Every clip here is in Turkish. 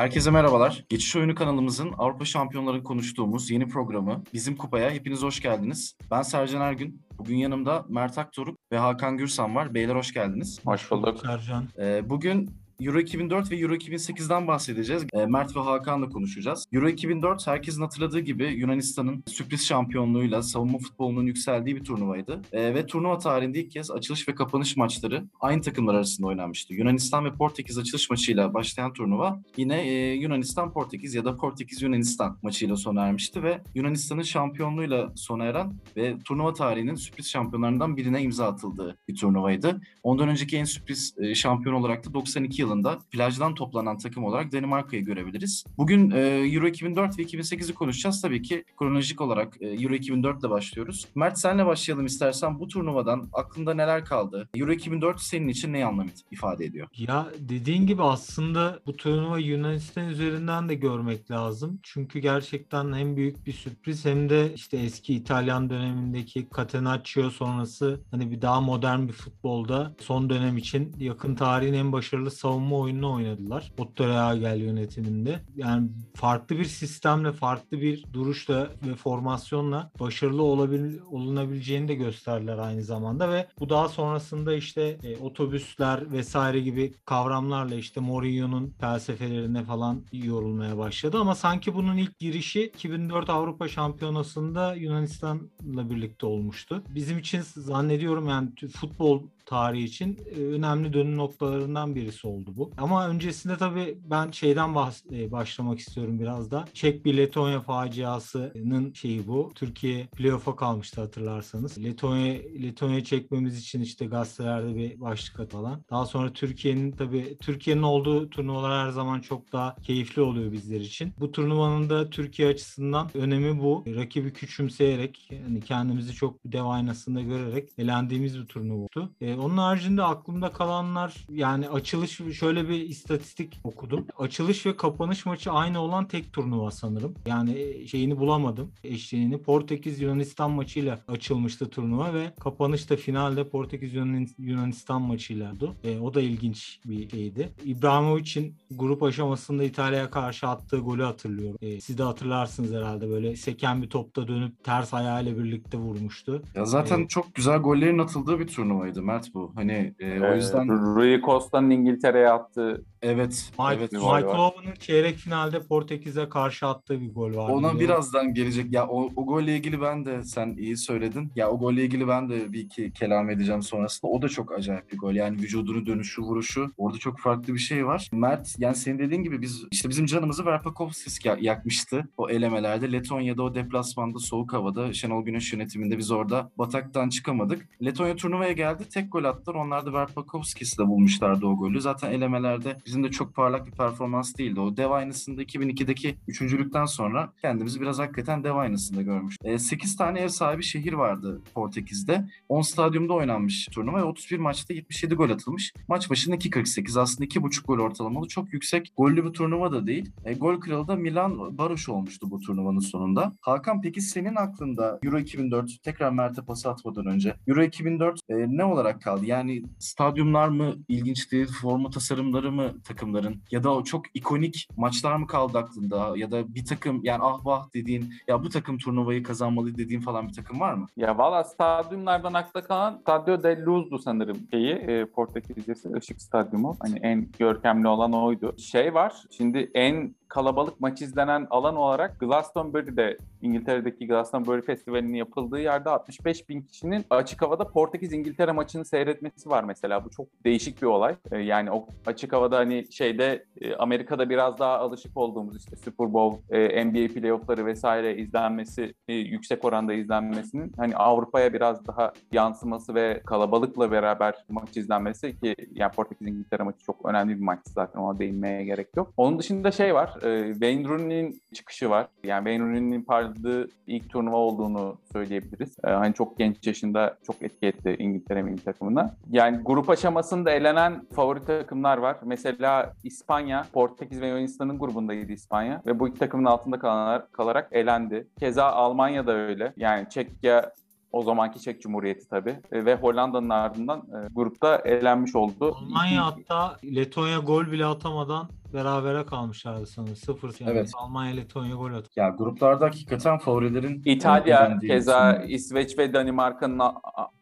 Herkese merhabalar. Geçiş Oyunu kanalımızın Avrupa Şampiyonları konuştuğumuz yeni programı Bizim Kupa'ya hepiniz hoş geldiniz. Ben Sercan Ergün. Bugün yanımda Mert Aktoruk ve Hakan Gürsan var. Beyler hoş geldiniz. Hoş bulduk. Sercan. Ee, bugün Euro 2004 ve Euro 2008'den bahsedeceğiz. E, Mert ve Hakan'la konuşacağız. Euro 2004 herkesin hatırladığı gibi Yunanistan'ın sürpriz şampiyonluğuyla savunma futbolunun yükseldiği bir turnuvaydı. E, ve turnuva tarihinde ilk kez açılış ve kapanış maçları aynı takımlar arasında oynanmıştı. Yunanistan ve Portekiz açılış maçıyla başlayan turnuva yine e, Yunanistan-Portekiz ya da Portekiz-Yunanistan maçıyla sona ermişti ve Yunanistan'ın şampiyonluğuyla sona eren ve turnuva tarihinin sürpriz şampiyonlarından birine imza atıldığı bir turnuvaydı. Ondan önceki en sürpriz şampiyon olarak da 92 yıl yılında plajdan toplanan takım olarak Danimarka'yı görebiliriz. Bugün e, Euro 2004 ve 2008'i konuşacağız. Tabii ki kronolojik olarak e, Euro 2004 ile başlıyoruz. Mert senle başlayalım istersen. Bu turnuvadan aklında neler kaldı? Euro 2004 senin için ne anlam ifade ediyor? Ya dediğin gibi aslında bu turnuva Yunanistan üzerinden de görmek lazım. Çünkü gerçekten hem büyük bir sürpriz hem de işte eski İtalyan dönemindeki Catenaccio sonrası hani bir daha modern bir futbolda son dönem için yakın tarihin en başarılı savunma savunma oyununu oynadılar. Otto Rehagel yönetiminde. Yani farklı bir sistemle, farklı bir duruşla ve formasyonla başarılı olabil, olunabileceğini de gösterdiler aynı zamanda ve bu daha sonrasında işte e, otobüsler vesaire gibi kavramlarla işte Mourinho'nun felsefelerine falan yorulmaya başladı ama sanki bunun ilk girişi 2004 Avrupa Şampiyonası'nda Yunanistan'la birlikte olmuştu. Bizim için zannediyorum yani futbol tarihi için e, önemli dönüm noktalarından birisi oldu bu. Ama öncesinde tabii ben şeyden bahs- e, başlamak istiyorum biraz da. Çek bir Letonya faciasının şeyi bu. Türkiye playoff'a kalmıştı hatırlarsanız. Letonya Letonya çekmemiz için işte gazetelerde bir başlık atılan. Daha sonra Türkiye'nin tabii Türkiye'nin olduğu turnuvalar her zaman çok daha keyifli oluyor bizler için. Bu turnuvanın da Türkiye açısından önemi bu. Rakibi küçümseyerek yani kendimizi çok dev aynasında görerek elendiğimiz bir turnuva E, onun haricinde aklımda kalanlar yani açılış şöyle bir istatistik okudum. Açılış ve kapanış maçı aynı olan tek turnuva sanırım. Yani e, şeyini bulamadım. Eşliğini Portekiz Yunanistan maçıyla açılmıştı turnuva ve kapanış da finalde Portekiz Yunanistan maçıyla oldu. E, o da ilginç bir şeydi. İbrahimovic'in grup aşamasında İtalya'ya karşı attığı golü hatırlıyorum. E, siz de hatırlarsınız herhalde böyle seken bir topta dönüp ters ayağıyla birlikte vurmuştu. Ya zaten e, çok güzel gollerin atıldığı bir turnuvaydı Mert bu. Hani e, o yüzden Rui Costa'nın İngiltere'ye attığı Evet. Mike, evet. Michael Owen'ın çeyrek finalde Portekiz'e karşı attığı bir gol var. Ona birazdan gelecek. Ya o, o golle ilgili ben de sen iyi söyledin. Ya o golle ilgili ben de bir iki kelam edeceğim sonrasında. O da çok acayip bir gol. Yani vücudunu dönüşü, vuruşu. Orada çok farklı bir şey var. Mert yani senin dediğin gibi biz işte bizim canımızı Verpakovskis yakmıştı o elemelerde. Letonya'da o deplasmanda soğuk havada Şenol Güneş yönetiminde biz orada bataktan çıkamadık. Letonya turnuvaya geldi. Tek gol attılar. Onlar da Verpakovskis'le bulmuşlardı o golü. Zaten elemelerde bizim de çok parlak bir performans değildi. O dev aynısında 2002'deki üçüncülükten sonra kendimizi biraz hakikaten dev aynısında görmüş. E, 8 tane ev sahibi şehir vardı Portekiz'de. 10 stadyumda oynanmış turnuva ve 31 maçta 77 gol atılmış. Maç başına 2.48 aslında 2.5 gol ortalamalı. Çok yüksek gollü bir turnuva da değil. E, gol kralı da Milan Baruş olmuştu bu turnuvanın sonunda. Hakan peki senin aklında Euro 2004 tekrar Mert'e pas atmadan önce Euro 2004 e, ne olarak kaldı? Yani stadyumlar mı ilginçti? Forma tasarımları mı takımların ya da o çok ikonik maçlar mı kaldı aklında ya da bir takım yani ah vah dediğin ya bu takım turnuvayı kazanmalı dediğin falan bir takım var mı? Ya valla stadyumlardan akla kalan Stadio de Luz'du sanırım şeyi e, Portekizcesi ışık stadyumu. Hani en görkemli olan oydu. Şey var şimdi en kalabalık maç izlenen alan olarak Glastonbury'de İngiltere'deki Glastonbury Festivali'nin yapıldığı yerde 65 bin kişinin açık havada Portekiz-İngiltere maçını seyretmesi var mesela. Bu çok değişik bir olay. Ee, yani o açık havada hani şeyde e, Amerika'da biraz daha alışık olduğumuz işte Super Bowl, e, NBA playoffları vesaire izlenmesi, e, yüksek oranda izlenmesinin hani Avrupa'ya biraz daha yansıması ve kalabalıkla beraber maç izlenmesi ki yani Portekiz-İngiltere maçı çok önemli bir maçtı zaten ona değinmeye gerek yok. Onun dışında şey var, e, Wayne Rooney'nin çıkışı var. Yani Wayne Rooney'nin parladığı ilk turnuva olduğunu söyleyebiliriz. E, hani çok genç yaşında çok etki etti İngiltere milli takımına. Yani grup aşamasında elenen favori takımlar var. Mesela İspanya, Portekiz ve Yunanistan'ın grubundaydı İspanya ve bu iki takımın altında kalanlar, kalarak elendi. Keza Almanya da öyle. Yani Çekya o zamanki Çek Cumhuriyeti tabii. E, ve Hollanda'nın ardından e, grupta elenmiş oldu. Almanya hatta Letonya gol bile atamadan berabere kalmışlardı sanırım. 0 yani. Evet. Almanya Letonya gol atıyor. Ya gruplarda hakikaten favorilerin İtalya keza düşünüyorum. İsveç ve Danimarka'nın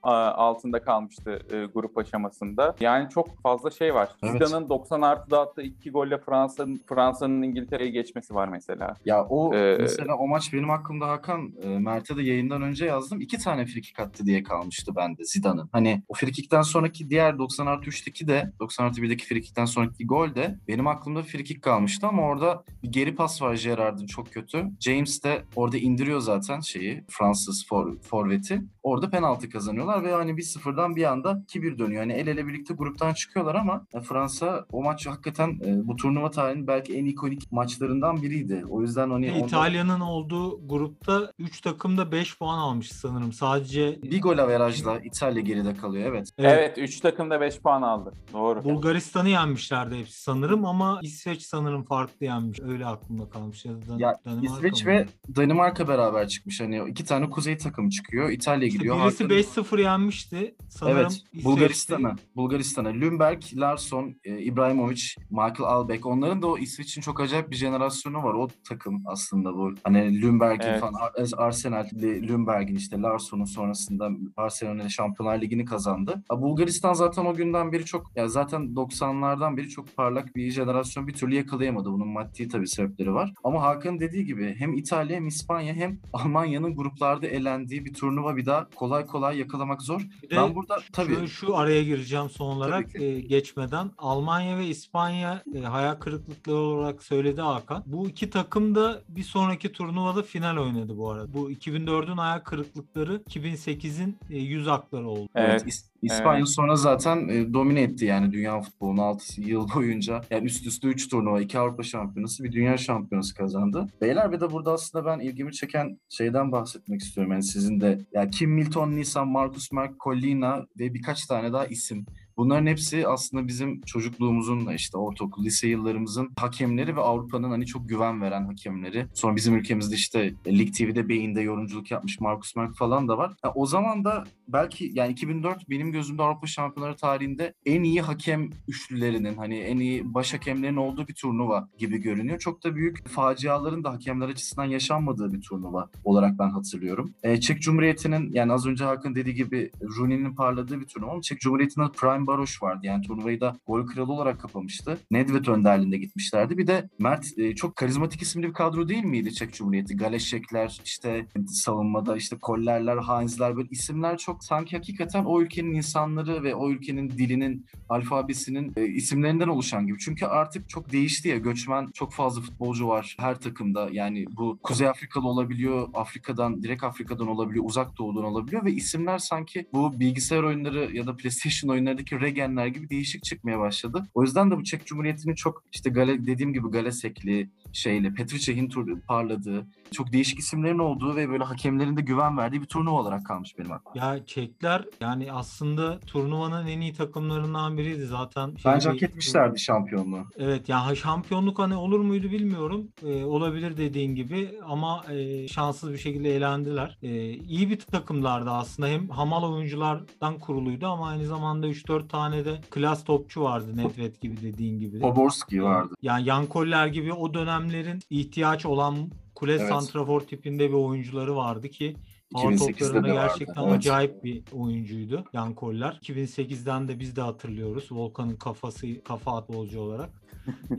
altında kalmıştı e, grup aşamasında. Yani çok fazla şey var. Evet. Zidane'ın 90 artıda attığı iki golle Fransa'nın Fransa'nın İngiltere'yi geçmesi var mesela. Ya o Ee, mesela o maç benim aklımda Hakan e, Mert'e de yayından önce yazdım. İki tane frikik attı diye kalmıştı bende Zidane'ın. Hani o frikikten sonraki diğer 90 artı 3'teki de 90 artı 1'deki frikikten sonraki gol de benim aklımda frikik kalmıştı ama orada bir geri pas var Gerrard'ın çok kötü. James de orada indiriyor zaten şeyi Fransız for, forveti. Orada penaltı kazanıyorlar ve hani 1-0'dan bir anda 2-1 dönüyor. Hani el ele birlikte gruptan çıkıyorlar ama e, Fransa o maç hakikaten e, bu turnuva tarihinin belki en ikonik maçlarından biriydi. O yüzden hani onda- İtalya'nın olduğu grupta 3 takım da 5 puan almış sanırım. Sadece Bir gol averajla İtalya geride kalıyor evet. Evet 3 takım da 5 puan aldı. Doğru. Bulgaristan'ı yenmişlerdi hepsi sanırım ama İsveç sanırım farklı yenmiş. Öyle aklımda kalmış. Ya, da Dan- Ya Danimarka İsveç mı? ve Danimarka beraber çıkmış. Hani iki tane kuzey takımı çıkıyor. İtalya gidiyor. birisi Hakan- 5-0 yenmişti. Sanırım Evet. Bulgaristan'a. Bulgaristan'a. Lundberg, Larsson, e, İbrahimovic, Michael Albeck. Onların da o İsveç'in çok acayip bir jenerasyonu var. O takım aslında bu. Hani Lundberg'in Evet. falan. Ar- Arsenal'li Lundberg'in işte Larsson'un sonrasında Barcelona'da Şampiyonlar Ligi'ni kazandı. Ha, Bulgaristan zaten o günden beri çok ya zaten 90'lardan beri çok parlak bir jenerasyon bir türlü yakalayamadı. Bunun maddi tabii sebepleri var. Ama Hakan dediği gibi hem İtalya hem İspanya hem Almanya'nın gruplarda elendiği bir turnuva bir daha kolay kolay yakalamak zor. Bir de Ben burada tabii Şu, şu araya gireceğim son olarak e, geçmeden. Almanya ve İspanya e, hayal kırıklıkları olarak söyledi Hakan. Bu iki takım da bir sonraki turnuvada final oynadı bu arada. Bu 2004'ün hayal kırıklıkları 2008'in e, yüz hakları oldu. Evet, Evet. İs- İspanya Evet. sonra zaten e, domine etti yani dünya futbolunu 6 yıl boyunca. Yani üst üste 3 turnuva, 2 Avrupa Şampiyonası, bir Dünya Şampiyonası kazandı. Beyler bir de burada aslında ben ilgimi çeken şeyden bahsetmek istiyorum. Yani sizin de ya Kim Milton, Nisan, Marcus Merck, Collina ve birkaç tane daha isim. Bunların hepsi aslında bizim çocukluğumuzun işte ortaokul, lise yıllarımızın hakemleri ve Avrupa'nın hani çok güven veren hakemleri. Sonra bizim ülkemizde işte Lig TV'de Beyin'de yorumculuk yapmış Marcus Merck falan da var. Ya o zaman da belki yani 2004 benim gözümde Avrupa Şampiyonları tarihinde en iyi hakem üçlülerinin hani en iyi baş hakemlerin olduğu bir turnuva gibi görünüyor. Çok da büyük faciaların da hakemler açısından yaşanmadığı bir turnuva olarak ben hatırlıyorum. E, Çek Cumhuriyeti'nin yani az önce Hakan dediği gibi Rooney'nin parladığı bir turnuva ama Çek Cumhuriyeti'nin Prime Baroş vardı. Yani turnuvayı da gol kralı olarak kapamıştı. Nedved önderliğinde gitmişlerdi. Bir de Mert e, çok karizmatik isimli bir kadro değil miydi Çek Cumhuriyeti? Galeşekler, işte savunmada işte Kollerler, Heinzler böyle isimler çok sanki hakikaten o ülkenin insanları ve o ülkenin dilinin, alfabesinin e, isimlerinden oluşan gibi. Çünkü artık çok değişti ya. Göçmen çok fazla futbolcu var her takımda. Yani bu Kuzey Afrikalı olabiliyor, Afrika'dan, direkt Afrika'dan olabiliyor, Uzak Doğu'dan olabiliyor ve isimler sanki bu bilgisayar oyunları ya da PlayStation oyunlarındaki regenler gibi değişik çıkmaya başladı. O yüzden de bu Çek Cumhuriyeti'nin çok işte Gale, dediğim gibi Galesekli, şeyle Petricek'in parladığı, çok değişik isimlerin olduğu ve böyle hakemlerin de güven verdiği bir turnuva olarak kalmış benim aklımda. Ya Çekler yani aslında turnuvanın en iyi takımlarından biriydi zaten. Bence Şey- hak etmişlerdi şampiyonluğu. Evet yani şampiyonluk hani olur muydu bilmiyorum. Ee, olabilir dediğin gibi ama e, şanssız bir şekilde elendiler. Ee, iyi bir takımlardı aslında. Hem hamal oyunculardan kuruluydu ama aynı zamanda 3-4 tane de klas topçu vardı Nedved gibi dediğin gibi. Poborski vardı. Yani Yan Koller gibi o dönemlerin ihtiyaç olan kule Evet. santrafor tipinde bir oyuncuları vardı ki 2008'de toplarında de vardı. gerçekten Evet. acayip bir oyuncuydu Yan Koller. 2008'den de biz de hatırlıyoruz. Volkan'ın kafası kafa futbolcu olarak.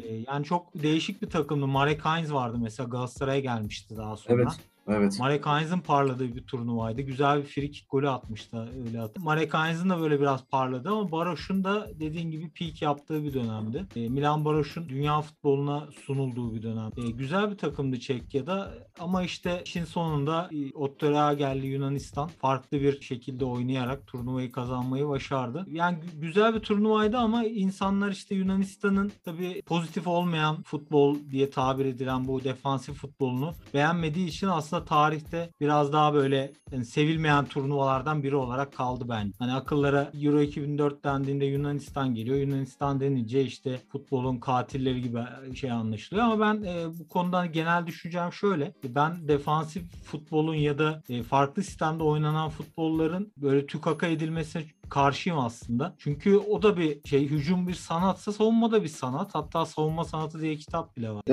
Ee, yani çok değişik bir takımdı. Marek Heinz vardı mesela Galatasaray'a gelmişti daha sonra. Evet. Evet. Marek Heinz'in parladığı bir turnuvaydı. Güzel bir free kick golü atmıştı öyle hatırlıyorum. Marek Heinz'in de böyle biraz parladı ama Baroş'un da dediğin gibi peak yaptığı bir dönemdi. E, Milan Baroş'un dünya futboluna sunulduğu bir dönem. E, güzel bir takımdı Çekya'da ama işte işin sonunda e, Otto geldi Yunanistan farklı bir şekilde oynayarak turnuvayı kazanmayı başardı. Yani gü- güzel bir turnuvaydı ama insanlar işte Yunanistan'ın tabii pozitif olmayan futbol diye tabir edilen bu defansif futbolunu beğenmediği için aslında tarihte biraz daha böyle yani sevilmeyen turnuvalardan biri olarak kaldı bence. Hani akıllara Euro 2004 dendiğinde Yunanistan geliyor. Yunanistan denince işte futbolun katilleri gibi şey anlaşılıyor ama ben e, bu konudan genel düşüncem şöyle. Ben defansif futbolun ya da e, farklı sistemde oynanan futbolların böyle tükaka edilmesine karşıyım aslında. Çünkü o da bir şey hücum bir sanatsa savunma da bir sanat. Hatta savunma sanatı diye kitap bile var.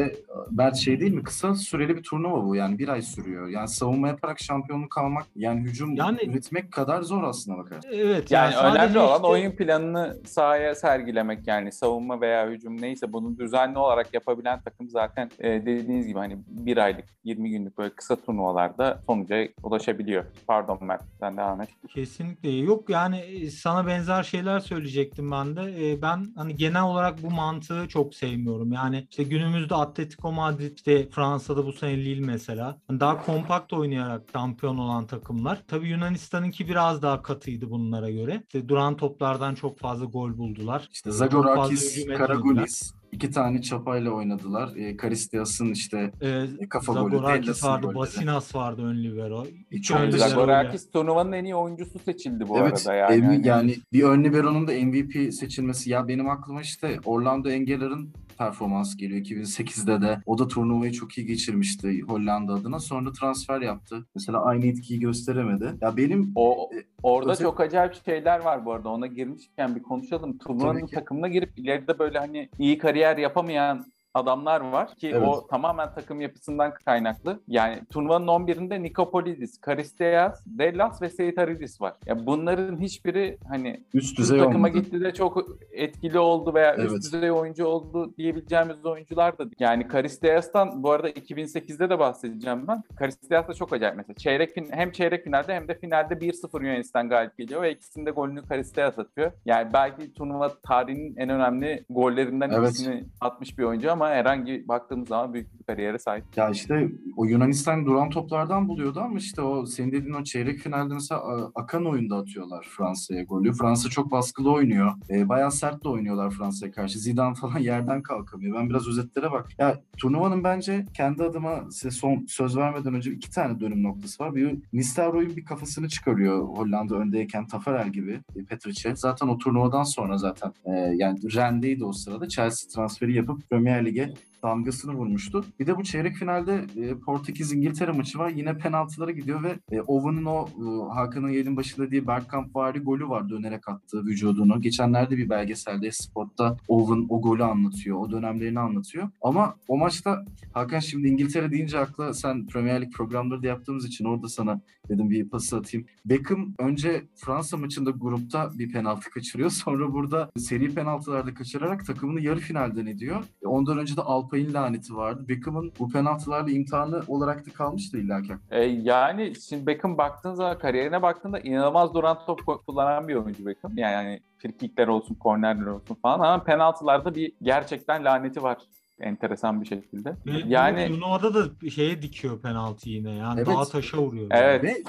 Mert şey değil mi? Kısa süreli bir turnuva bu. Yani bir ay sürüyor. Yani savunma yaparak şampiyonluk almak yani hücum Yani- üretmek kadar zor aslında bakar. Evet Yani, sadece önemli olan işte- oyun planını sahaya sergilemek yani savunma veya hücum neyse bunu düzenli olarak yapabilen takım zaten e, dediğiniz gibi hani bir aylık 20 günlük böyle kısa turnuvalarda sonuca ulaşabiliyor. Pardon Mert sen devam et. Kesinlikle yok yani e, sana benzer şeyler söyleyecektim ben de. E, Ben hani genel olarak bu mantığı çok sevmiyorum. Yani işte günümüzde Atletico Madrid işte Fransa'da bu sene Lille mesela. Hani Daha kompakt oynayarak şampiyon olan takımlar. Tabii Yunanistan'ınki biraz daha katıydı bunlara göre. İşte duran toplardan çok fazla gol buldular. İşte Zagorakis. Karagulis iki tane çapayla oynadılar. E, Karistias'ın işte E, kafa golü, Zagorakis vardı, golleri. Basinas vardı ön libero. E, çok ön ile. Zagorakis turnuvanın en iyi oyuncusu seçildi bu evet, arada yani. Hani- yani bir ön libero'nun da MVP seçilmesi. Ya benim aklıma işte Orlando Engeler'ın performans geliyor 2008'de de. O da turnuvayı çok iyi geçirmişti Hollanda adına. Sonra transfer yaptı. Mesela aynı etkiyi gösteremedi. Ya benim O orada Özel- çok acayip şeyler var bu arada. Ona girmişken bir konuşalım. Turnuvanın takımına girip ileride böyle hani iyi kariyer yapamayan adamlar var ki Evet. o tamamen takım yapısından kaynaklı. Yani turnuvanın 11'inde Nikopolidis, Karisteas, Dellas ve Seyitaridis var. Ya bunların hiçbiri hani üst düzey takıma olmadı. gitti de çok etkili oldu veya Evet. üst düzey oyuncu oldu diyebileceğimiz oyuncular da. Yani Karisteas'tan bu arada 2008'de de bahsedeceğim ben. Karisteas da çok acayip mesela. Çeyrek fin- hem çeyrek finalde hem de finalde 1-0 Yunanistan galip geliyor ve ikisinde golünü Karisteas atıyor. Yani belki turnuva tarihinin en önemli gollerinden Evet. ikisini atmış bir oyuncu ama herhangi baktığımız zaman büyük bir kariyere sahip. Ya işte o Yunanistan duran toplardan buluyordu ama işte o senin dediğin o çeyrek finalde mesela akan oyunda atıyorlar Fransa'ya golü. Fransa çok baskılı oynuyor. E, bayağı sert de oynuyorlar Fransa'ya karşı. Zidane falan yerden kalkamıyor. Ben biraz özetlere bak. Ya turnuvanın bence kendi adıma size son söz vermeden önce iki tane dönüm noktası var. Bir Nistelrooy'un bir kafasını çıkarıyor Hollanda öndeyken Tafarel gibi e, Petric'e. Zaten o turnuvadan sonra zaten e, yani Rennes'deydi o sırada. Chelsea transferi yapıp Premier Lig'e damgasını vurmuştu. Bir de bu çeyrek finalde e, Portekiz-İngiltere maçı var. Yine penaltılara gidiyor ve e, Owen'ın o e, Hakan'ın yayının başında diye Bergkamp vari golü var dönerek attığı vücudunu. Geçenlerde bir belgeselde Sport'ta Owen o golü anlatıyor. O dönemlerini anlatıyor. Ama o maçta Hakan şimdi İngiltere deyince akla sen Premier Lig programları da yaptığımız için orada sana dedim bir pası atayım. Beckham önce Fransa maçında grupta bir penaltı kaçırıyor. Sonra burada seri penaltılarda kaçırarak takımını yarı finalden ediyor. E, Ondan önce de Alpay'ın laneti vardı. Beckham'ın bu penaltılarla imtihanı olarak da kalmıştı illaki. E, yani şimdi Beckham baktığın zaman kariyerine baktığında inanılmaz duran top ku- kullanan bir oyuncu Beckham. Yani hani frikikler olsun, kornerler olsun falan ama penaltılarda bir gerçekten laneti var enteresan bir şekilde. Ve Yani turnuvada da şeye dikiyor penaltı yine. Yani Evet. dağa taşa vuruyor. Evet. Ve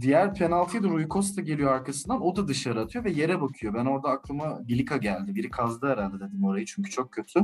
diğer penaltıya da Rui Costa geliyor arkasından. O da dışarı atıyor ve yere bakıyor. Ben orada aklıma Bilika geldi. Biri kazdı herhalde dedim orayı çünkü çok kötü.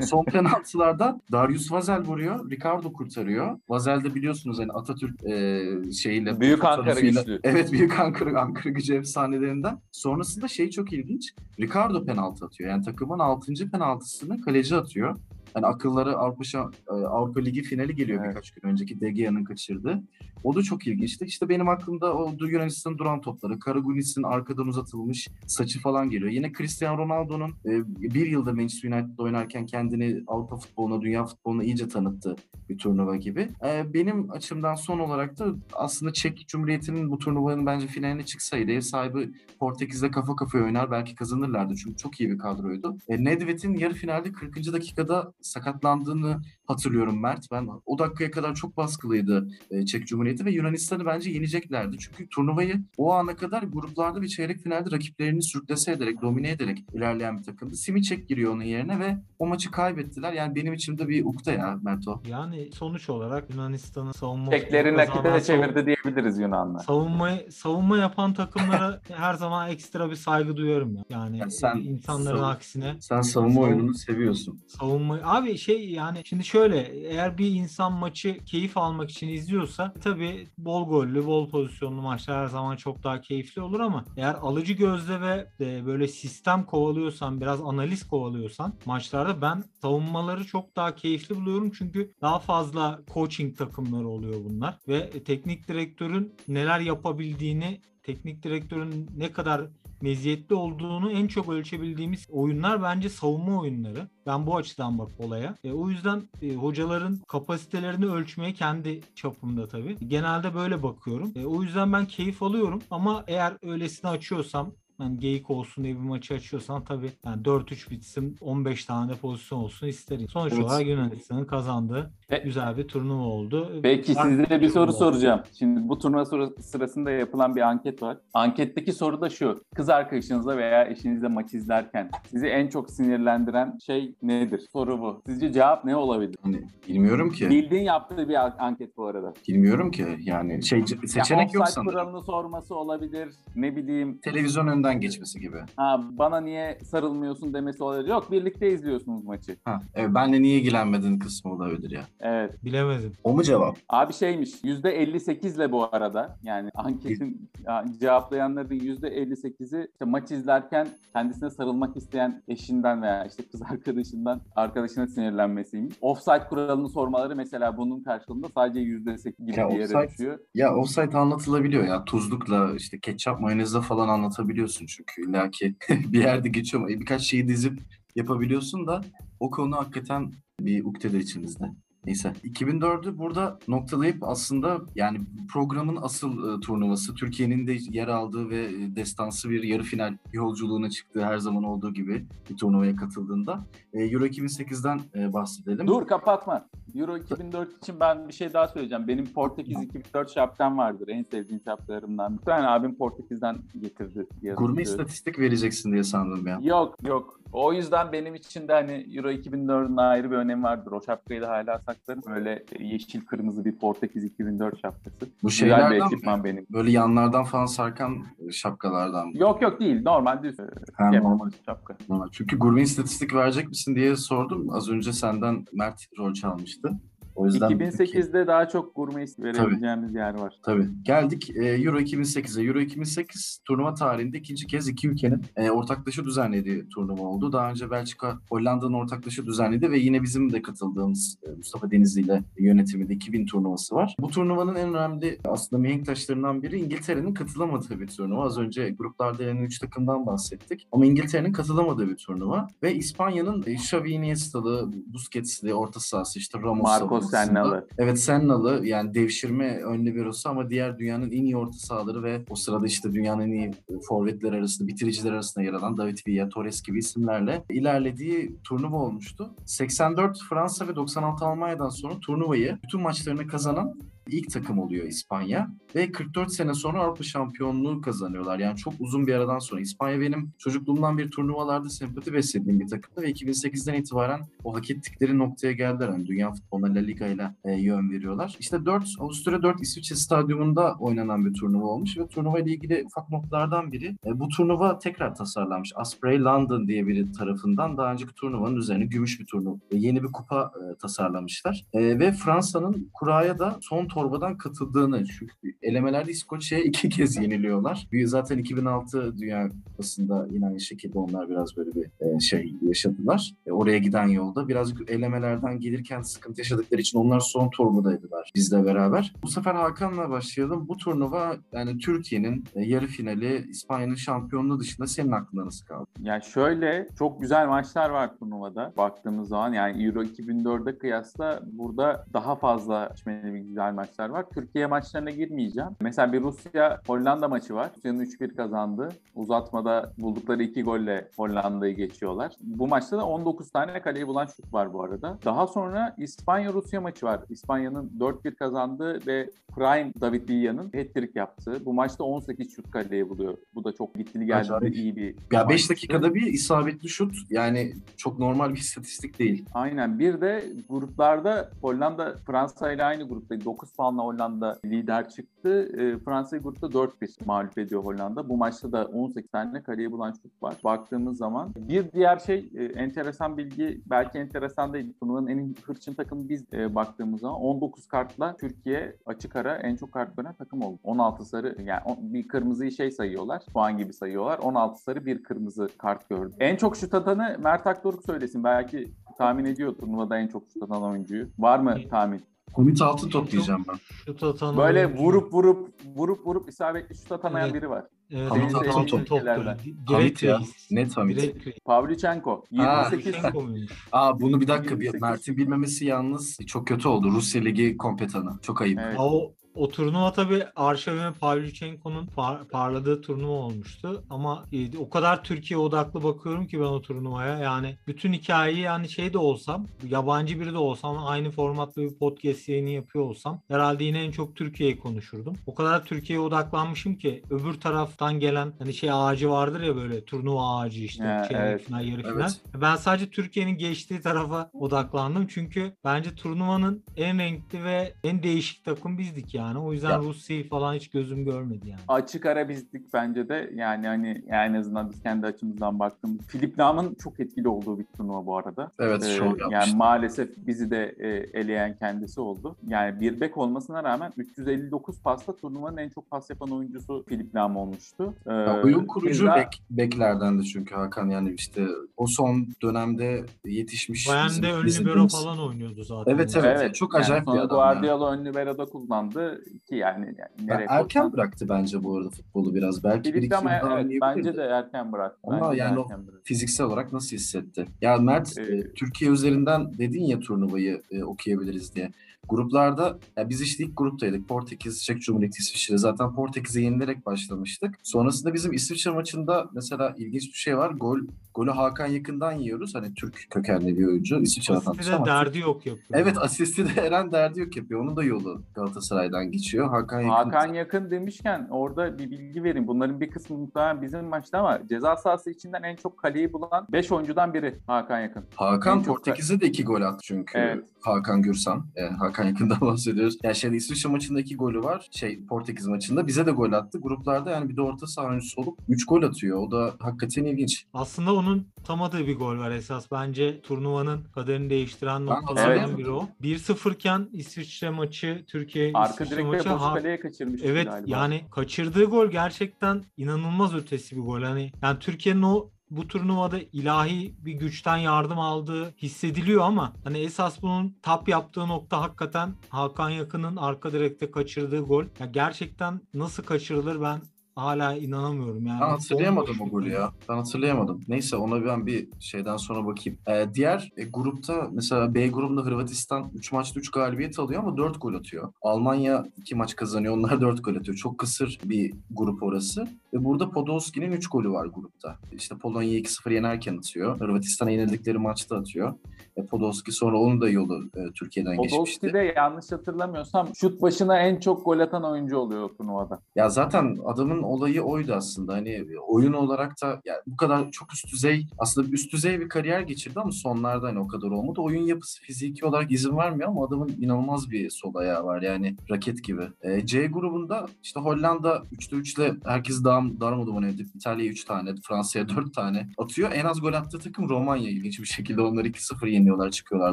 Son penaltılarda Darius Vazel vuruyor. Ricardo kurtarıyor. Vazel de biliyorsunuz hani Atatürk e, şeyiyle Büyük Ankara güçlü. Evet büyük Ankara, Ankara gücü efsanelerinden. Sonrasında şey çok ilginç. Ricardo penaltı atıyor. Yani takımın 6. penaltısını kaleci atıyor. Yani akılları Avrupa, e, Avrupa Ligi finali geliyor Evet. birkaç gün önceki De Gea'nın kaçırdığı. O da çok ilginçti. İşte benim aklımda o Yunanistan'ın duran topları, Karagulis'in arkadan uzatılmış saçı falan geliyor. Yine Cristiano Ronaldo'nun e, bir yılda Manchester United'da oynarken kendini Avrupa futboluna, dünya futboluna iyice tanıttı bir turnuva gibi. E, benim açımdan son olarak da aslında Çek Cumhuriyeti'nin bu turnuvanın bence finaline çıksaydı ev sahibi Portekiz'de kafa kafaya oynar belki kazanırlardı çünkü çok iyi bir kadroydu. Nedved'in yarı finalde 40. dakikada sakatlandığını hatırlıyorum Mert. Ben o dakikaya kadar çok baskılıydı e, Çek Cumhuriyeti ve Yunanistan'ı bence yeneceklerdi. Çünkü turnuvayı o ana kadar gruplarda ve çeyrek finalde rakiplerini sürklese ederek, domine ederek ilerleyen bir takımdı. Simiçek giriyor onun yerine ve o maçı kaybettiler. Yani benim içimde bir ukde ya Mert o. Yani sonuç olarak Yunanistan'ın savunma Çeklerin nakite çevirdi diyebiliriz Yunanlar. Savunma, savunma yapan takımlara her zaman ekstra bir saygı duyuyorum ya. Yani Ya sen insanların savun- aksine Sen savunma Savun- oyununu seviyorsun. savunma abi şey yani şimdi şöyle eğer bir insan maçı keyif almak için izliyorsa tabii bol gollü bol pozisyonlu maçlar her zaman çok daha keyifli olur ama eğer alıcı gözle ve e, böyle sistem kovalıyorsan biraz analiz kovalıyorsan maçlarda ben savunmaları çok daha keyifli buluyorum. Çünkü daha fazla coaching takımları oluyor bunlar ve teknik direktörün neler yapabildiğini teknik direktörün ne kadar meziyetli olduğunu en çok ölçebildiğimiz oyunlar bence savunma oyunları. Ben bu açıdan bak olaya. E, o yüzden e, hocaların kapasitelerini ölçmeye kendi çapımda tabii. Genelde böyle bakıyorum. E, o yüzden ben keyif alıyorum ama eğer öylesine açıyorsam yani geyik olsun diye bir maçı açıyorsan tabii yani 4-3 bitsin 15 tane pozisyon olsun isterim. Sonuç Evet. olarak Yunanistan'ın kazandığı E- güzel bir turnuva oldu. Peki Farklı size bir soru turnuva. soracağım. Şimdi bu turnuva sıra- sırasında yapılan bir anket var. Anketteki soru da şu. Kız arkadaşınızla veya eşinizle maç izlerken sizi en çok sinirlendiren şey nedir? Soru bu. Sizce cevap ne olabilir? Hani bilmiyorum ki. Bildiğin yaptığı bir an- anket bu arada. Bilmiyorum ki. Yani şey Ya seçenek yok offside sanırım. kuralını sorması olabilir. Ne bileyim Televizyon önünden geçmesi gibi. ha, bana niye sarılmıyorsun demesi olabilir. Yok birlikte izliyorsunuz maçı. Ha, evet, benle niye ilgilenmedin kısmı olabilir ya. Evet. Bilemedim. O mu cevap? Abi şeymiş %58 ile bu arada yani anketin ya, cevaplayanların %58'i işte maç izlerken kendisine sarılmak isteyen eşinden veya işte kız arkadaşından arkadaşına sinirlenmesiymiş. Offside kuralını sormaları mesela bunun karşılığında sadece %8 gibi Ya bir yere offside- düşüyor. Ya offside anlatılabiliyor ya. Tuzlukla işte ketçap mayonezle falan anlatabiliyorsun çünkü illa ki bir yerde geçiyor ama birkaç şeyi dizip yapabiliyorsun da o konu hakikaten bir ukdedir içimizde. Neyse. 2004'ü burada noktalayıp aslında yani programın asıl e, turnuvası Türkiye'nin de yer aldığı ve e, destansı bir yarı final yolculuğuna çıktığı her zaman olduğu gibi bir turnuvaya katıldığında e, Euro 2008'den e, bahsedelim. Dur kapatma. Euro 2004 için ben bir şey daha söyleyeceğim. Benim Portekiz 2004 şapkam vardır. En sevdiğim şapkalarımdan. Bir tane abim Portekiz'den getirdi. diye Gurme istatistik vereceksin diye sandım ya. Yok yok. O yüzden benim için de hani Euro 2004'ün ayrı bir önemi vardır. O şapkayı da hala saklarım. Böyle yeşil kırmızı bir Portekiz 2004 şapkası. Bu Güzel bir şeylerden mi? ekipman benim. Böyle yanlardan falan sarkan e, şapkalardan? Yok yok değil. Normal düz. Ha, Kemal normal. şapka. normal. Çünkü gurme istatistik verecek misin diye sordum. Az önce senden Mert rol çalmıştı. O yüzden 2008'de daha çok gurme verebileceğimiz yer var. Tabii. Geldik e, Euro 2008'e. Euro 2008 turnuva tarihinde ikinci kez iki ülkenin e, ortaklaşa düzenlediği turnuva oldu. Daha önce Belçika, Hollanda'nın ortaklaşa düzenledi ve yine bizim de katıldığımız e, Mustafa Denizli ile yönetiminde 2000 turnuvası var. Bu turnuvanın en önemli aslında mihenk taşlarından biri İngiltere'nin katılamadığı bir turnuva. Az önce gruplarda yenen 3 takımdan bahsettik. Ama İngiltere'nin katılamadığı bir turnuva ve İspanya'nın e, Xavi Iniesta'lı, Busquets'li orta sahası işte Ramos Sennalı. Evet Sennalı yani devşirme ön liberosu ama diğer dünyanın en iyi orta sahaları ve o sırada işte dünyanın en iyi e, forvetler arasında, bitiriciler arasında yer alan David Villa, Torres gibi isimlerle ilerlediği turnuva olmuştu. 84 Fransa ve 96 Almanya'dan sonra turnuvayı bütün maçlarını kazanan ilk takım oluyor İspanya ve 44 sene sonra Avrupa şampiyonluğu kazanıyorlar. Yani çok uzun bir aradan sonra. İspanya benim çocukluğumdan bir turnuvalarda sempati beslediğim bir takımdı ve 2008'den itibaren o hak ettikleri noktaya geldiler. Yani dünya futboluna La Liga ile e, yön veriyorlar. İşte 4 Avusturya 4 İsviçre stadyumunda oynanan bir turnuva olmuş ve turnuva ile ilgili ufak notlardan biri. e, bu turnuva tekrar tasarlanmış. Asprey London diye biri tarafından daha önceki turnuvanın üzerine gümüş bir turnuva. yeni bir kupa e, tasarlamışlar. E, ve Fransa'nın kuraya da son torbadan katıldığını çünkü elemelerde İskoçya'ya iki kez yeniliyorlar. Zaten 2006 Dünya Kupası'nda yine aynı şekilde onlar biraz böyle bir e, şey yaşadılar. E, oraya giden yolda birazcık elemelerden gelirken sıkıntı yaşadıkları için onlar son torbadaydılar bizle beraber. Bu sefer Hakan'la başlayalım. Bu turnuva yani Türkiye'nin e, yarı finali İspanya'nın şampiyonluğu dışında senin aklında nasıl kaldı? Yani şöyle çok güzel maçlar var turnuvada baktığımız zaman yani Euro 2004'e kıyasla burada daha fazla bir güzel maçlar var. Türkiye maçlarına girmeyeceğim. Mesela bir Rusya Hollanda maçı var. Rusya'nın 3-1 kazandı. Uzatmada buldukları 2 golle Hollanda'yı geçiyorlar. Bu maçta da 19 tane kaleyi bulan şut var bu arada. Daha sonra İspanya-Rusya maçı var. İspanya'nın 4-1 kazandığı ve Prime David Villa'nın hat-trick yaptığı. Bu maçta 18 şut kaleye buluyor. Bu da çok gittili geldi iyi bir Ya 5 maçtı. dakikada bir isabetli şut yani çok normal bir istatistik değil. Aynen. Bir de gruplarda Hollanda Fransa ile aynı gruptaydı. 9 puanla Hollanda lider çıktı. E, Fransa'yı grupta 4-1 mağlup ediyor Hollanda. Bu maçta da 18 tane kaleye bulan şut var. Baktığımız zaman bir diğer şey e, enteresan bilgi belki enteresan değil. Turnuvanın en hırçın takımı biz e, baktığımız zaman 19 kartla Türkiye açık ara en çok kart gören takım oldu. 16 sarı yani on- bir kırmızıyı şey sayıyorlar. Puan gibi sayıyorlar. 16 sarı bir kırmızı kart gördü. En çok şut atanı Mert Akdoruk söylesin. Belki tahmin ediyor turnuvada en çok şut atan oyuncuyu. Var mı tahmin? Komit altın toplayacağım ben. Şut atan Böyle oyuncu. vurup vurup vurup vurup isabetli şut atamayan Evet. biri var. Evet, Hamit atan top-. Di- Hamit Direkt ya. reis. Net Hamit. Direkt reis. Ha. 28 Şenko muymuş? Aa bunu bir dakika bir 28. Mert'in bilmemesi yalnız çok kötü oldu. Rusya Ligi kompetanı. Çok ayıp. Evet. O, o turnuva tabii Arşavin ve Pavlyuchenko'nun par- parladığı turnuva olmuştu. Ama e, o kadar Türkiye odaklı bakıyorum ki ben o turnuvaya. Yani bütün hikayeyi yani şey de olsam, yabancı biri de olsam, aynı formatlı bir podcast yayını yapıyor olsam herhalde yine en çok Türkiye'yi konuşurdum. O kadar Türkiye'ye odaklanmışım ki öbür taraftan gelen hani şey ağacı vardır ya böyle turnuva ağacı işte. Ha, çeyrek evet. final, yarı Evet. final. Ben sadece Türkiye'nin geçtiği tarafa odaklandım. Çünkü bence turnuvanın en renkli ve en değişik takım bizdik yani. O yüzden Ya. Rusya'yı falan hiç gözüm görmedi yani. Açık ara bizdik bence de. Yani hani yani en azından biz kendi açımızdan baktığımız. Filip Lam'ın çok etkili olduğu bir turnuva bu arada. Evet Ee, şov yani yapmıştı. maalesef bizi de e, eleyen kendisi oldu. Yani bir bek olmasına rağmen 359 pasla turnuvanın en çok pas yapan oyuncusu Filip Lam olmuştu. Ee, Ya oyun kurucu keza- bek, beklerden de çünkü Hakan yani işte o son dönemde yetişmiş. bizim- Bayern'de ön libero falan oynuyordu zaten. Evet, yani. evet. çok acayip bir sonra adam Guardiola ön libero'da kullandı ki yani, yani Ya nereye erken koysan- bıraktı bence bu arada futbolu biraz. Belki bir iki daha evet, bence de erken bıraktı. Ama Bence yani o- bıraktı. Fiziksel olarak nasıl hissetti? Ya Mert Ee, e, Türkiye üzerinden dedin ya turnuvayı e, okuyabiliriz diye. Gruplarda ya biz işte ilk gruptaydık. Portekiz, Çek Cumhuriyeti, İsviçre. Zaten Portekiz'e yenilerek başlamıştık. Sonrasında bizim İsviçre maçında mesela ilginç bir şey var. Gol golü Hakan yakından yiyoruz. Hani Türk kökenli bir oyuncu. İsviçre Asisti vatandaşı de ama derdi yok yapıyor. Evet asisti de Eren derdi yok yapıyor. Onun da yolu Galatasaray'dan geçiyor. Hakan yakın. Hakan Yakın demişken orada bir bilgi vereyim. Bunların bir kısmı muhtemelen bizim maçta ama ceza sahası içinden en çok kaleyi bulan 5 oyuncudan biri Hakan Yakın. Hakan En çok- Portekiz'e de iki gol attı çünkü. Evet. Hakan Gürsan. Yani Hakan yakından bahsediyoruz. Yani şeyde İsviçre maçında iki golü var. Şey Portekiz maçında bize de gol attı. Gruplarda yani bir de orta saha oyuncusu olup 3 gol atıyor. O da hakikaten ilginç. Aslında onun tutamadığı bir gol var esas. Bence turnuvanın kaderini değiştiren noktalardan biri o. 1-0 iken İsviçre maçı, Türkiye Arka İsviçre maçı ha- kaleye kaçırmış Evet galiba. yani kaçırdığı gol gerçekten inanılmaz ötesi bir gol. Hani yani Türkiye'nin o bu turnuvada ilahi bir güçten yardım aldığı hissediliyor ama hani esas bunun tap yaptığı nokta hakikaten Hakan Yakın'ın arka direkte kaçırdığı gol. Ya gerçekten nasıl kaçırılır ben hala inanamıyorum yani. Ben hatırlayamadım o golü gol. ya. Ben hatırlayamadım. Neyse ona ben bir şeyden sonra bakayım. Ee, diğer e, grupta mesela B grubunda Hırvatistan 3 maçta 3 galibiyet alıyor ama 4 gol atıyor. Almanya 2 maç kazanıyor. Onlar 4 gol atıyor. Çok kısır bir grup orası. Ve burada Podolski'nin 3 golü var grupta. İşte Polonya'yı 2-0 yenerken atıyor. Hırvatistan'a yenildikleri maçta atıyor. E, Podolski sonra onun da yolu e, Türkiye'den Podolski geçmişti. de yanlış hatırlamıyorsam şut başına en çok gol atan oyuncu oluyor turnuvada. Ya zaten adamın olayı oydu aslında. Hani oyun olarak da ya bu kadar çok üst düzey aslında üst düzey bir kariyer geçirdi ama sonlarda hani o kadar olmadı. Oyun yapısı fiziki olarak izin vermiyor ama adamın inanılmaz bir sol ayağı var yani raket gibi. E, C grubunda işte Hollanda 3'te 3 ile herkes dar, darmaduman edip İtalya'ya 3 tane, Fransa'ya 4 tane atıyor. En az gol attığı takım Romanya ilginç bir şekilde onları 2-0 yeniyorlar çıkıyorlar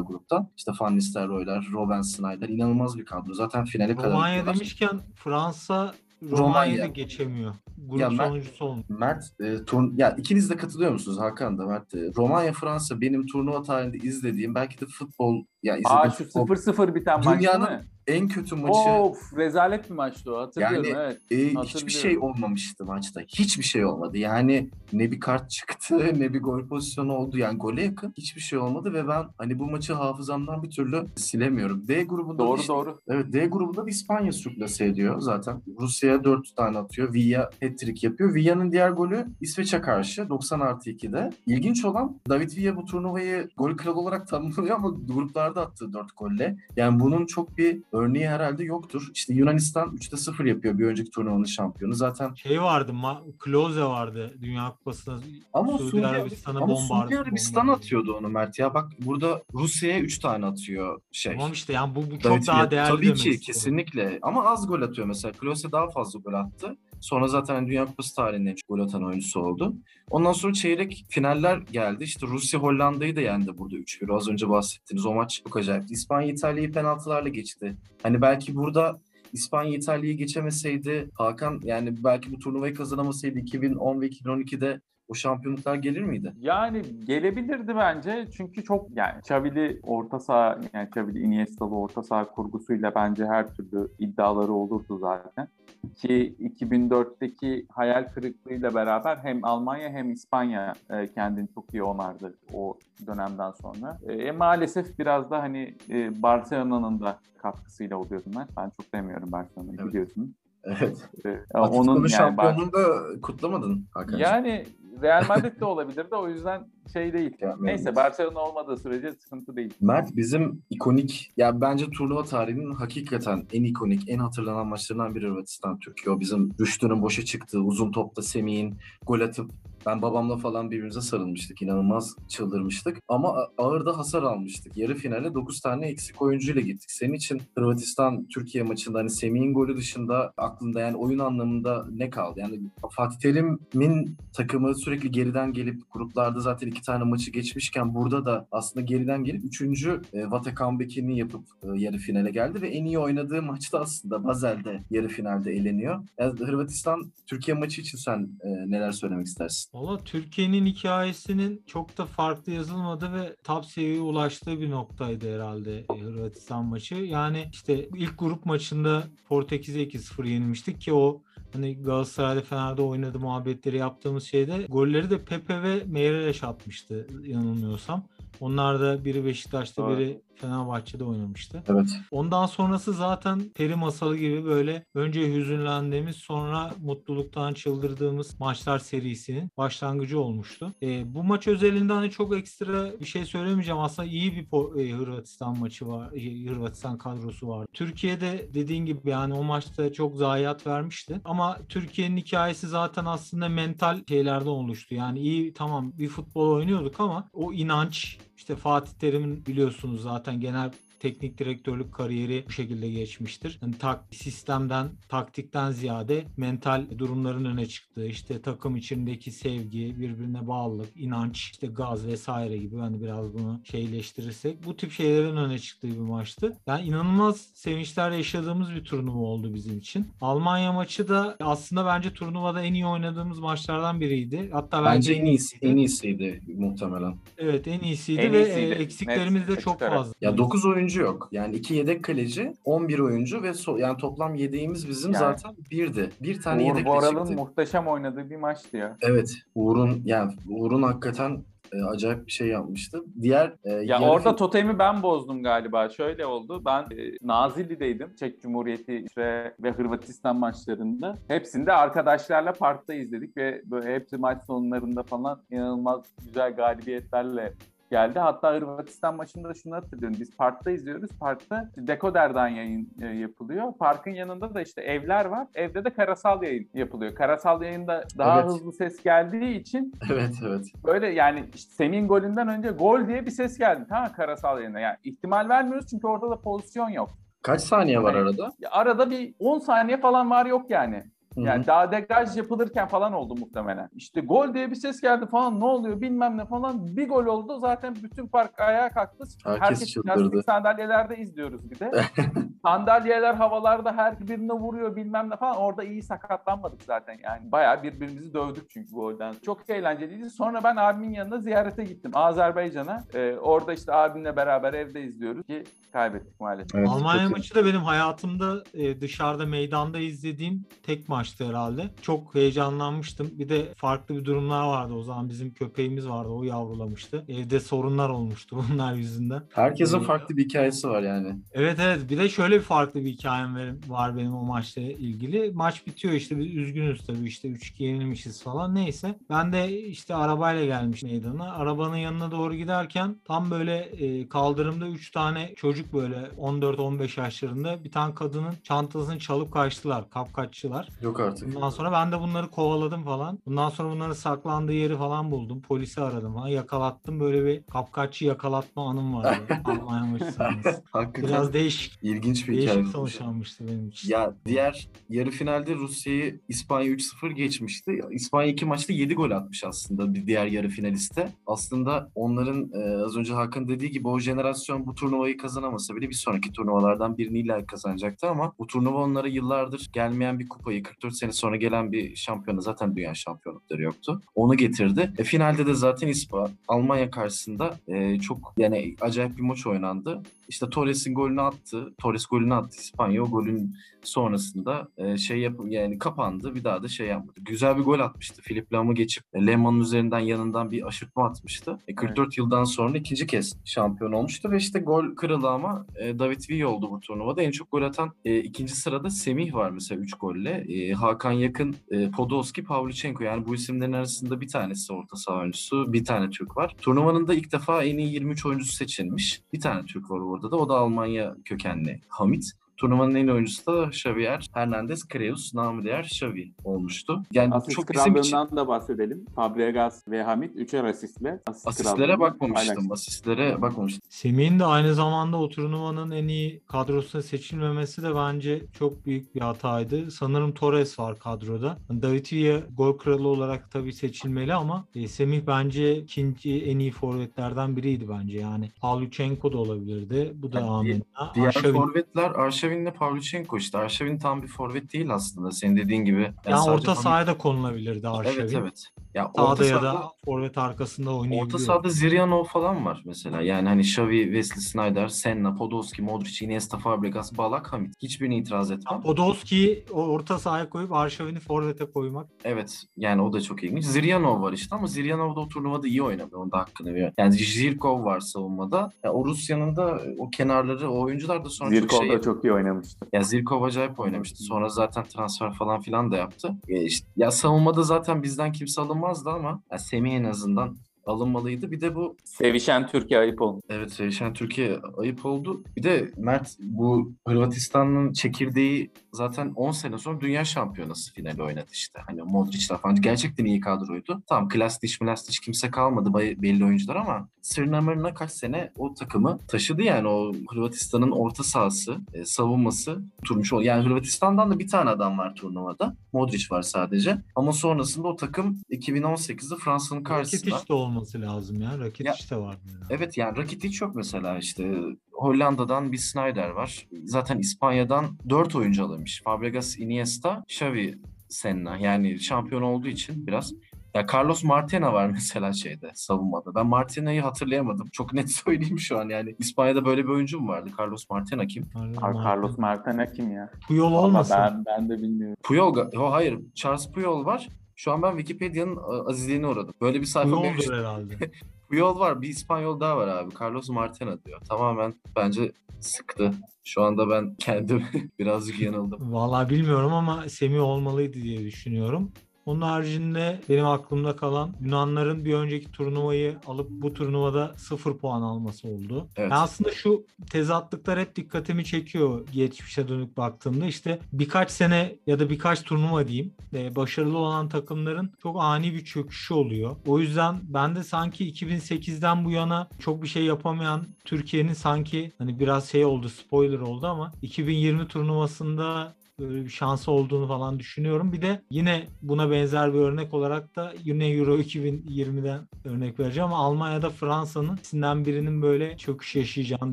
gruptan. İşte Van Nistelrooy'lar, Robben Snyder inanılmaz bir kadro. Zaten finale kadar Romanya demişken Fransa. Romanya'da geçemiyor. Grup Ya ben- sonuncusu olmuyor. Mert, e, turn ya ikiniz de katılıyor musunuz Hakan da Mert? de? Romanya Fransa benim turnuva tarihinde izlediğim belki de futbol ya Aa şu futbol 0-0 biten maç Dünyanın değil mi? en kötü maçı. Of rezalet bir maçtı o hatırlıyorum Yani- evet. E, hiçbir hatırlıyorum. şey olmamıştı maçta. Hiçbir şey olmadı. Yani ne bir kart çıktı ne bir gol pozisyonu oldu. Yani gole yakın hiçbir şey olmadı ve ben hani bu maçı hafızamdan bir türlü silemiyorum. D grubunda da Doğru işte- doğru. Evet D grubunda da İspanya sürklase ediyor zaten. Rusya'ya 4 tane atıyor. Villa hat-trick yapıyor. Villa'nın diğer golü İsveç'e karşı 90 artı 2'de. İlginç olan David Villa bu turnuvayı gol kralı olarak tanımlıyor ama gruplarda attığı 4 golle. Yani bunun çok bir örneği herhalde yoktur. İşte Yunanistan 3'te 0 yapıyor bir önceki turnuvanın şampiyonu. Zaten Şey vardı, Ma- Klose vardı Dünya Kupası'na. ama Suudi Arabistan'a ama bombardı- Suudi Arabistan atıyordu onu Mert ya. Bak burada Rusya'ya 3 tane atıyor şey. Tamam işte yani bu, bu çok David daha değerli Tabii ki istiyorum. kesinlikle ama az gol atıyor mesela. Klose daha fazla gol attı. Sonra zaten hani Dünya Kupası tarihinde gol atan oyuncusu oldu. Ondan sonra çeyrek finaller geldi. İşte Rusya Hollanda'yı da yendi burada 3-1. Az önce bahsettiğiniz o maç çok acayipti. İspanya İtalya'yı penaltılarla geçti. Hani belki burada İspanya İtalya'yı geçemeseydi Hakan yani belki bu turnuvayı kazanamasaydı 2010 ve 2012'de o şampiyonluklar gelir miydi? Yani gelebilirdi bence çünkü çok yani Xavi'li orta saha yani Xavi'li Iniesta'lı orta saha kurgusuyla bence her türlü iddiaları olurdu zaten. Ki 2004'teki hayal kırıklığıyla beraber hem Almanya hem İspanya e, kendini çok iyi onardı o dönemden sonra. E, maalesef biraz da hani e, Barcelona'nın da katkısıyla oluyor bunlar. Ben çok sevmiyorum Barcelona'yı Evet. biliyorsunuz. Evet. E, Onun yani şampiyonluğunu da kutlamadın Hakan. yani Real Madrid de olabilirdi o yüzden şey değil. Ya, Neyse. Barcelona olmadığı sürece sıkıntı değil. Mert bizim ikonik, ya bence turnuva tarihinin hakikaten en ikonik, en hatırlanan maçlarından biri Hırvatistan Türkiye. O bizim Rüştü'nün boşa çıktığı, uzun topta Semih'in gol atıp ben babamla falan birbirimize sarılmıştık. İnanılmaz çıldırmıştık. Ama a- ağır da hasar almıştık. Yarı finale 9 tane eksik oyuncuyla gittik. Senin için Hırvatistan-Türkiye maçında hani Semih'in golü dışında aklında yani oyun anlamında ne kaldı? Yani Fatih Terim'in takımı sürekli geriden gelip gruplarda zaten iki tane maçı geçmişken burada da aslında geriden gelip üçüncü e, Vata comeback'ini yapıp e, yarı finale geldi ve en iyi oynadığı maçta aslında Bazel'de yarı finalde eleniyor. Yani Hırvatistan Türkiye maçı için sen e, neler söylemek istersin? Valla Türkiye'nin hikayesinin çok da farklı yazılmadığı ve top seviyeye ulaştığı bir noktaydı herhalde e, Hırvatistan maçı. Yani işte ilk grup maçında Portekiz'e 2-0 yenilmiştik ki o hani Galatasaray'da Fener'de oynadı muhabbetleri yaptığımız şeyde golleri de Pepe ve Meireles atmıştı yanılmıyorsam. Onlar da biri Beşiktaş'ta biri Fenerbahçe'de oynamıştı. Evet. Ondan sonrası zaten peri masalı gibi böyle önce hüzünlendiğimiz sonra mutluluktan çıldırdığımız maçlar serisinin başlangıcı olmuştu. E, bu maç özelinde hani çok ekstra bir şey söylemeyeceğim. Aslında iyi bir Po- e, Hırvatistan maçı var. e, Hırvatistan kadrosu var. Türkiye'de dediğin gibi yani o maçta çok zayiat vermişti. Ama Türkiye'nin hikayesi zaten aslında mental şeylerden oluştu. Yani iyi tamam bir futbol oynuyorduk ama o inanç işte Fatih Terim'in biliyorsunuz zaten genel teknik direktörlük kariyeri bu şekilde geçmiştir. Yani tak, sistemden, taktikten ziyade mental durumların öne çıktığı, işte takım içindeki sevgi, birbirine bağlılık, inanç, işte gaz vesaire gibi hani biraz bunu şeyleştirirsek bu tip şeylerin öne çıktığı bir maçtı. Yani inanılmaz sevinçler yaşadığımız bir turnuva oldu bizim için. Almanya maçı da aslında bence turnuvada en iyi oynadığımız maçlardan biriydi. Hatta Bence en iyisi, en iyisiydi muhtemelen. Evet en iyisiydi En ve iyisiydi. e, eksiklerimiz Net, de çok fazla. Ya 9 oyuncu yok. Yani 2 yedek kaleci, 11 oyuncu ve so- yani toplam yedeğimiz bizim Yani- zaten birdi. Bir tane Uğur yedekle Boral'ın muhteşem oynadığı bir maçtı ya. Evet. Uğur'un yani Uğur'un hakikaten e, acayip bir şey yapmıştı. Diğer e, Ya yarı orada totemi ben bozdum galiba. Şöyle oldu. Ben e, Nazilli'deydim. Çek Cumhuriyeti ve, ve Hırvatistan maçlarında. Hepsinde arkadaşlarla parkta izledik ve böyle hepsi maç sonlarında falan inanılmaz güzel galibiyetlerle geldi. Hatta Hırvatistan maçında da şunu hatırlıyorum. Biz parkta izliyoruz. Parkta Dekoder'dan yayın e, yapılıyor. Parkın yanında da işte evler var. Evde de karasal yayın yapılıyor. Karasal yayında daha Evet. hızlı ses geldiği için Evet evet. böyle yani işte Semih'in golünden önce gol diye bir ses geldi. Tamam karasal yayında. Yani ihtimal vermiyoruz çünkü orada da pozisyon yok. Kaç saniye var arada? Ya arada bir 10 saniye falan var yok yani. Yani daha degaj yapılırken falan oldu muhtemelen. İşte gol diye bir ses geldi falan ne oluyor bilmem ne falan. Bir gol oldu zaten bütün park ayağa kalktı. Herkes çıldırdı. plastik sandalyelerde izliyoruz bir de. Sandalyeler havalarda her birine vuruyor bilmem ne falan. Orada iyi sakatlanmadık zaten yani. Bayağı birbirimizi dövdük çünkü golden. Çok eğlenceliydi. Sonra ben abimin yanına ziyarete gittim Azerbaycan'a. Ee, orada işte abimle beraber evde izliyoruz ki kaybettik maalesef. Evet, Almanya maçı da benim hayatımda e, dışarıda meydanda izlediğim tek maçtı herhalde. Çok heyecanlanmıştım. Bir de farklı bir durumlar vardı o zaman. Bizim köpeğimiz vardı. O yavrulamıştı. Evde sorunlar olmuştu bunlar yüzünden. Herkesin Hı. farklı bir hikayesi var yani. Evet evet. Bir de şöyle bir farklı bir hikayem var- var benim o maçla ilgili. Maç bitiyor işte biz üzgünüz tabii işte 3-2 yenilmişiz falan neyse. Ben de işte arabayla gelmiş meydana. Arabanın yanına doğru giderken tam böyle e, kaldırımda 3 tane çocuk böyle 14-15 yaşlarında bir tane kadının çantasını çalıp kaçtılar. Kapkaççılar. Yok artık. Bundan sonra ben de bunları kovaladım falan. Bundan sonra bunların saklandığı yeri falan buldum. Polisi aradım falan. Yakalattım. Böyle bir kapkaççı yakalatma anım vardı. Almanya maçı sonrası. Hakikaten Biraz değişik. ilginç bir Değişik hikaye. sonuçlanmıştı benim için. Ya diğer yarı finalde Rusya'yı İspanya 3-0 geçmişti. İspanya iki maçta 7 gol atmış aslında bir diğer yarı finaliste. Aslında onların e, az önce Hakan dediği gibi o jenerasyon bu turnuvayı kazanamasa bile bir sonraki turnuvalardan birini illa kazanacaktı ama bu turnuva onlara yıllardır gelmeyen bir kupayı 44 3-4 sene sonra gelen bir şampiyonu zaten dünya şampiyonlukları yoktu. Onu getirdi. E, finalde de zaten İspa Almanya karşısında e, çok yani acayip bir maç oynandı. İşte Torres'in golünü attı. Torres golünü attı İspanya. O golün sonrasında e, şey yap yani kapandı. Bir daha da şey yapmadı. Güzel bir gol atmıştı. Philip Lam'ı geçip e, Lehmann'ın üzerinden yanından bir aşırtma atmıştı. E, 44 yıldan sonra ikinci kez şampiyon olmuştu ve işte gol kralı ama e, David Villa oldu bu turnuvada. En çok gol atan e, ikinci sırada Semih var mesela 3 golle. E, Hakan Yakın, e, Podolski, Pavlyuchenko yani bu isimlerin arasında bir tanesi orta saha oyuncusu, bir tane Türk var. Turnuvanın da ilk defa en iyi 23 oyuncusu seçilmiş. Bir tane Türk var orada da. O da Almanya kökenli Hamit. Turnuvanın en iyi oyuncusu da Javier Hernandez Creus, namı değer Xavi olmuştu. Yani Asist çok bizim için da bahsedelim. Fabregas ve Hamit üçer asistle. Asist asistlere bakmamıştım. paylaştı. Asistlere bakmamıştım. Semih'in de aynı zamanda o turnuvanın en iyi kadrosuna seçilmemesi de bence çok büyük bir hataydı. Sanırım Torres var kadroda. David Villa gol kralı olarak tabii seçilmeli ama e, Semih bence ikinci en iyi forvetlerden biriydi bence. Yani Pavlyuchenko da olabilirdi. Bu da Yani amenna. Diğer Arşavin- forvetler Arşavin'le Pavlyuchenko işte. Arşavin tam bir forvet değil aslında senin dediğin gibi. Yani yani orta sahaya da konulabilirdi Arşavin. Evet evet. Ya orta Sağda ya sahada, da forvet arkasında oynayabiliyor. orta sahada Ziryanov falan var mesela. Yani hani Xavi, Wesley Sneijder, Senna, Podolski, Modric, Iniesta, Fabregas, Balak, Hamit. Hiçbirini itiraz etmem. Podolski'yi o orta sahaya koyup Arşavin'i forvete koymak. Evet yani o da çok ilginç. Ziryanov var işte ama Ziryanov da o turnuvada iyi oynadı. Onun da hakkını veriyor. Yani Zirkov var savunmada. Ya o Rusya'nın da o kenarları, o oyuncular da sonra çok Zirkov şey da çok iyi oynamıştı. Ya Zirkov acayip oynamıştı. Sonra zaten transfer falan filan da yaptı. Ya, işte, ya savunmada zaten bizden kimse alınmazdı ama ya Semih en azından alınmalıydı. Bir de bu Sevişen Türkiye ayıp olmuş. evet Sevişen Türkiye ayıp oldu. Bir de Mert bu Hırvatistan'ın çekirdeği zaten 10 sene sonra dünya şampiyonası finali oynadı işte. Hani Modric'ler falan gerçekten iyi kadroydu. Tamam Klastiç Milastiç kimse kalmadı belli oyuncular ama Sırna Mırna kaç sene o takımı taşıdı yani o Hırvatistan'ın orta sahası, e, savunması turmuş oldu. Yani Hırvatistan'dan da bir tane adam var turnuvada. Modric var sadece. Ama sonrasında o takım 2018'de Fransa'nın karşısında. Rakitic de olması lazım ya. Rakitic de vardı. Yani. Evet yani Rakitic yok mesela işte Hollanda'dan bir Snyder var. Zaten İspanya'dan 4 oyuncu alınmış. Fabregas, Iniesta, Xavi, Senna. Yani şampiyon olduğu için biraz. Ya Carlos Martena var mesela şeyde savunmada. Ben Martena'yı hatırlayamadım. Çok net söyleyeyim şu an yani. İspanya'da böyle bir oyuncu mu vardı? Carlos Martena kim? Carlos Carlos Martena kim ya? Puyol olmasın. ben, ben de bilmiyorum. Puyol, ga- o hayır. Charles Puyol var. Şu an ben Wikipedia'nın azizliğine uğradım. Böyle bir sayfa. Puyol'dur herhalde. Puyol var. Bir İspanyol daha var abi. Carlos Martena diyor. Tamamen bence sıktı. Şu anda ben kendim birazcık yanıldım. Vallahi bilmiyorum ama Semih olmalıydı diye düşünüyorum. Onun haricinde benim aklımda kalan Yunanların bir önceki turnuvayı alıp bu turnuvada sıfır puan alması oldu. Evet. Yani aslında şu tezatlıklar hep dikkatimi çekiyor geçmişe dönük baktığımda. İşte birkaç sene ya da birkaç turnuva diyeyim e, başarılı olan takımların çok ani bir çöküşü oluyor. O yüzden ben de sanki 2008'den bu yana çok bir şey yapamayan Türkiye'nin sanki hani biraz şey oldu spoiler oldu ama 2020 turnuvasında böyle bir şansı olduğunu falan düşünüyorum. Bir de yine buna benzer bir örnek olarak da yine Euro 2020'den örnek vereceğim ama Almanya'da Fransa'nın ikisinden birinin böyle çöküş yaşayacağını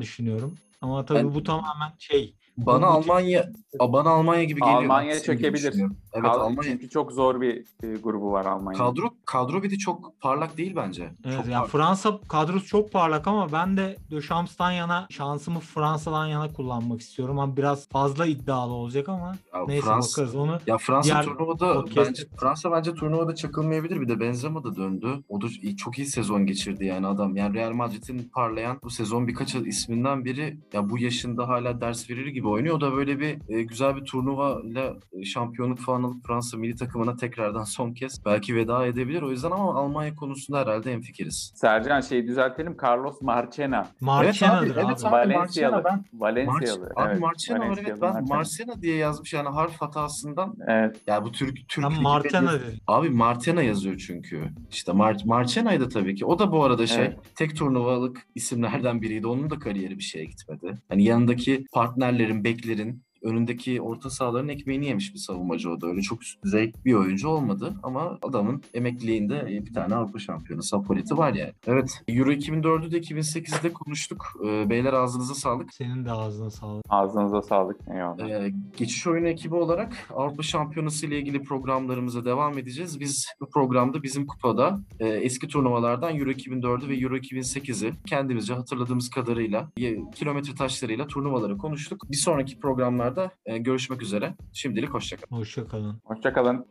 düşünüyorum. Ama tabii Ben- bu tamamen şey Bana Almanya bana Almanya gibi geliyor. Almanya çökebilir. Evet Kal- Almanya. Çünkü çok zor bir e, grubu var Almanya'nın. Kadro kadro bir de çok parlak değil bence. Evet, çok yani parlak. Fransa kadrosu çok parlak ama ben de Döşams'tan yana şansımı Fransa'dan yana kullanmak istiyorum. Ama biraz fazla iddialı olacak ama Ya neyse Fransa- bakarız onu. Ya Fransa Diğer turnuvada podcast'te- bence Fransa bence turnuvada çakılmayabilir. Bir de Benzema da döndü. O da çok iyi sezon geçirdi yani adam. Yani Real Madrid'in parlayan bu sezon birkaç isminden biri ya bu yaşında hala ders verir gibi oynuyor. O da böyle bir e, güzel bir turnuva ile şampiyonluk falan alıp Fransa milli takımına tekrardan son kez belki veda edebilir. O yüzden ama Almanya konusunda herhalde hemfikiriz. Sercan şeyi düzeltelim. Carlos Marchena. Marchena'dır evet abi. abi. Valencialı. Marchena Valencialı. Març- abi evet, Marchena var evet ben Marchena. Marcena diye yazmış yani harf hatasından. Evet. Ya bu Türk Türk Ben Martena. Abi Martena yazıyor çünkü. İşte Mar Marchena'ydı tabii ki. O da bu arada şey Evet. tek turnuvalık isimlerden biriydi. Onun da kariyeri bir şeye gitmedi. Hani yanındaki beklerin önündeki orta sahaların ekmeğini yemiş bir savunmacı o da. Öyle çok üst düzey bir oyuncu olmadı ama adamın emekliliğinde bir tane Avrupa şampiyonu Saporiti var yani. Evet Euro 2004'ü de 2008'de konuştuk. Ee, Beyler ağzınıza sağlık. Senin de ağzına sağlık. Ağzınıza sağlık. Eyvallah. Ee, geçiş oyunu ekibi olarak Avrupa Şampiyonası ile ilgili programlarımıza devam edeceğiz. Biz bu programda bizim kupada e, eski turnuvalardan Euro 2004'ü ve Euro 2008'i kendimizce hatırladığımız kadarıyla e, kilometre taşlarıyla turnuvaları konuştuk. Bir sonraki programlarda e, görüşmek üzere. Şimdilik hoşçakalın. Hoşçakalın. Hoşçakalın.